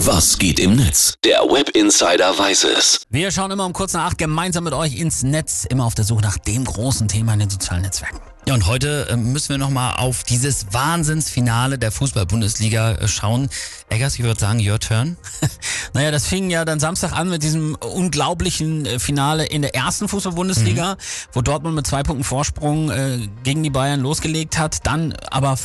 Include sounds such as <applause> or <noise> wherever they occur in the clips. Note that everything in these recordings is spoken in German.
Was geht im Netz? Der Web Insider weiß es. Wir schauen immer um kurz nach acht gemeinsam mit euch ins Netz, immer auf der Suche nach dem großen Thema in den sozialen Netzwerken. Ja, und heute äh, müssen wir nochmal auf dieses Wahnsinnsfinale der Fußball-Bundesliga äh, schauen. Eggers, ich würde sagen, your turn. <laughs> Naja, das fing ja dann Samstag an mit diesem unglaublichen äh, Finale in der ersten Fußball-Bundesliga, wo Dortmund mit zwei Punkten Vorsprung äh, gegen die Bayern losgelegt hat, dann aber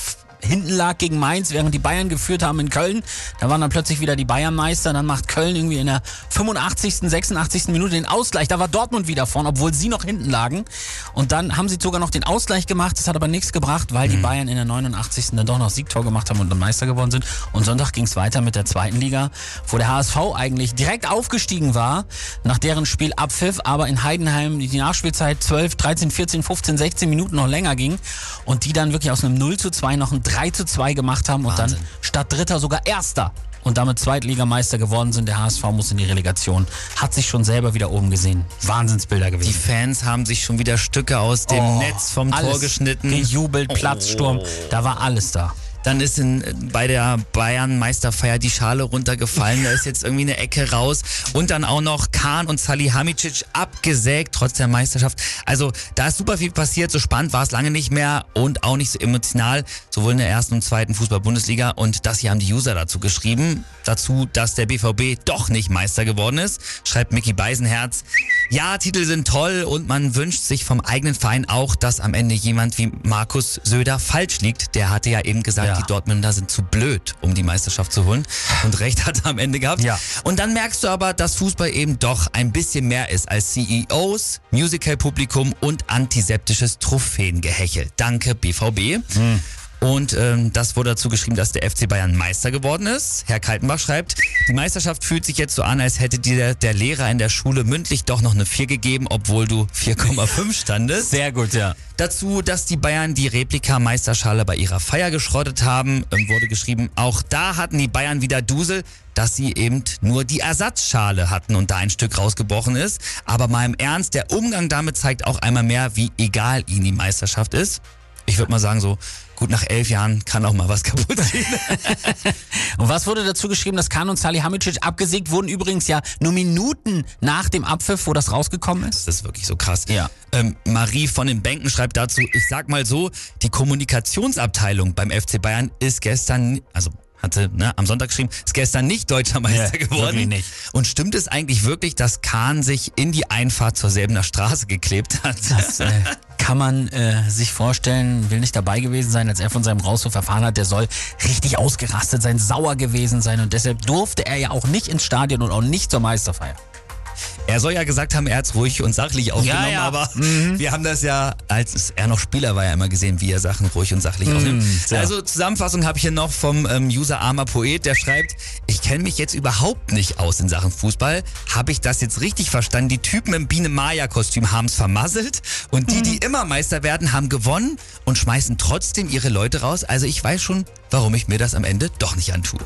hinten lag gegen Mainz, während die Bayern geführt haben in Köln. Da waren dann plötzlich wieder die Bayernmeister. Dann macht Köln irgendwie in der 85., 86. Minute den Ausgleich. Da war Dortmund wieder vorn, obwohl sie noch hinten lagen. Und dann haben sie sogar noch den Ausgleich gemacht. Das hat aber nichts gebracht, weil die Bayern in der 89. dann doch noch Siegtor gemacht haben und dann Meister geworden sind. Und Sonntag ging es weiter mit der zweiten Liga, wo der HSV eigentlich direkt aufgestiegen war, nach deren Spiel abpfiff, aber in Heidenheim die Nachspielzeit 12, 13, 14, 15, 16 Minuten noch länger ging und die dann wirklich aus einem 0 zu 2 noch ein 3 zu 2 gemacht haben und Wahnsinn. dann statt Dritter sogar Erster und damit Zweitligameister geworden sind. Der HSV muss in die Relegation. Hat sich schon selber wieder oben gesehen. Wahnsinnsbilder Die gewesen. Fans haben sich schon wieder Stücke aus dem Oh, Netz vom Tor geschnitten. Gejubelt, Platzsturm. Da war alles da. Dann ist in, bei der Bayern-Meisterfeier die Schale runtergefallen. Da ist jetzt irgendwie eine Ecke raus. Und dann auch noch Kahn und Salihamidzic abgesägt, trotz der Meisterschaft. Also da ist super viel passiert. So spannend war es lange nicht mehr und auch nicht so emotional. Sowohl in der ersten und zweiten Fußball-Bundesliga. Und das hier haben die User dazu geschrieben. Dazu, dass der BVB doch nicht Meister geworden ist. Schreibt Mickey Beisenherz. Ja, Titel sind toll und man wünscht sich vom eigenen Verein auch, dass am Ende jemand wie Markus Söder falsch liegt. Der hatte ja eben gesagt, Ja. die Dortmunder sind zu blöd, um die Meisterschaft zu holen. Und recht hat er am Ende gehabt. Ja. Und dann merkst du aber, dass Fußball eben doch ein bisschen mehr ist als CEOs, Musical-Publikum und antiseptisches Trophäengehechel. Danke, BVB. Und ähm, das wurde dazu geschrieben, dass der FC Bayern Meister geworden ist. Herr Kaltenbach schreibt, die Meisterschaft fühlt sich jetzt so an, als hätte dir der Lehrer in der Schule mündlich doch noch eine 4 gegeben, obwohl du 4,5 standest. Sehr gut, ja. Dazu, dass die Bayern die Replika-Meisterschale bei ihrer Feier geschrottet haben, ähm, wurde geschrieben, auch da hatten die Bayern wieder Dusel, dass sie eben nur die Ersatzschale hatten und da ein Stück rausgebrochen ist. Aber mal im Ernst, der Umgang damit zeigt auch einmal mehr, wie egal ihnen die Meisterschaft ist. Ich würde mal sagen, so gut nach elf Jahren kann auch mal was <laughs> kaputt gehen. Und was wurde dazu geschrieben, dass Kahn und Salihamidzic abgesägt wurden? Übrigens ja nur Minuten nach dem Abpfiff, wo das rausgekommen ist. Das ist wirklich so krass. Ja. Ähm, Marie von den Bänken schreibt dazu, ich sag mal so, die Kommunikationsabteilung beim FC Bayern ist gestern, also hatte ne, am Sonntag geschrieben, ist gestern nicht deutscher Meister Ja, geworden. nicht. Und stimmt es eigentlich wirklich, dass Kahn sich in die Einfahrt zur Säbener Straße geklebt hat? Das äh, <laughs> kann man äh, sich vorstellen, will nicht dabei gewesen sein, als er von seinem Rauswurf erfahren hat, der soll richtig ausgerastet sein, sauer gewesen sein und deshalb durfte er ja auch nicht ins Stadion und auch nicht zur Meisterfeier. Er soll ja gesagt haben, er hat's ruhig und sachlich aufgenommen, ja. aber wir haben das ja, als er noch Spieler war, ja immer gesehen, wie er Sachen ruhig und sachlich aufnimmt. ja. Also Zusammenfassung habe ich hier noch vom ähm, User Armer Poet, der schreibt, ich kenne mich jetzt überhaupt nicht aus in Sachen Fußball. Habe ich das jetzt richtig verstanden? Die Typen im Biene-Maja-Kostüm haben's vermasselt und die, die immer Meister werden, haben gewonnen und schmeißen trotzdem ihre Leute raus. Also ich weiß schon, warum ich mir das am Ende doch nicht antue.